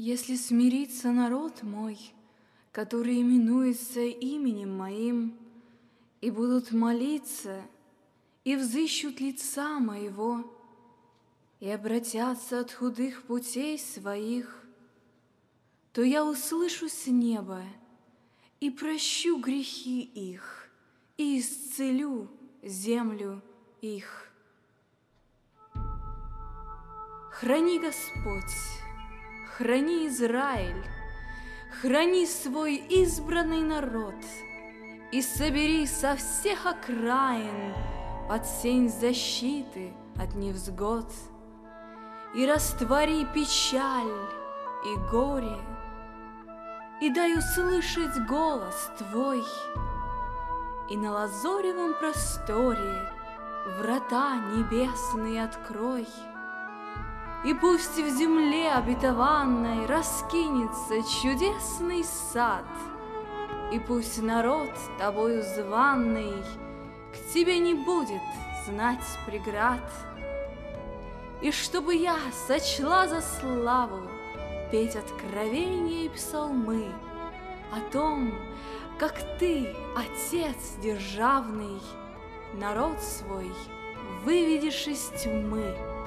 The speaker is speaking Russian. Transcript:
Если смирится народ мой, который именуется именем моим, и будут молиться, и взыщут лица моего, и обратятся от худых путей своих, то я услышу с неба и прощу грехи их, и исцелю землю их. Храни Господь, храни Израиль, храни свой избранный народ и собери со всех окраин под сень защиты от невзгод и раствори печаль и горе, и дай услышать голос Твой, и на лазоревом просторе врата небесные открой. И пусть в земле обетованной раскинется чудесный сад, И пусть народ тобою званный к тебе не будет знать преград. И чтобы я сочла за славу петь откровения и псалмы О том, как ты, Отец державный, народ свой выведешь из тьмы.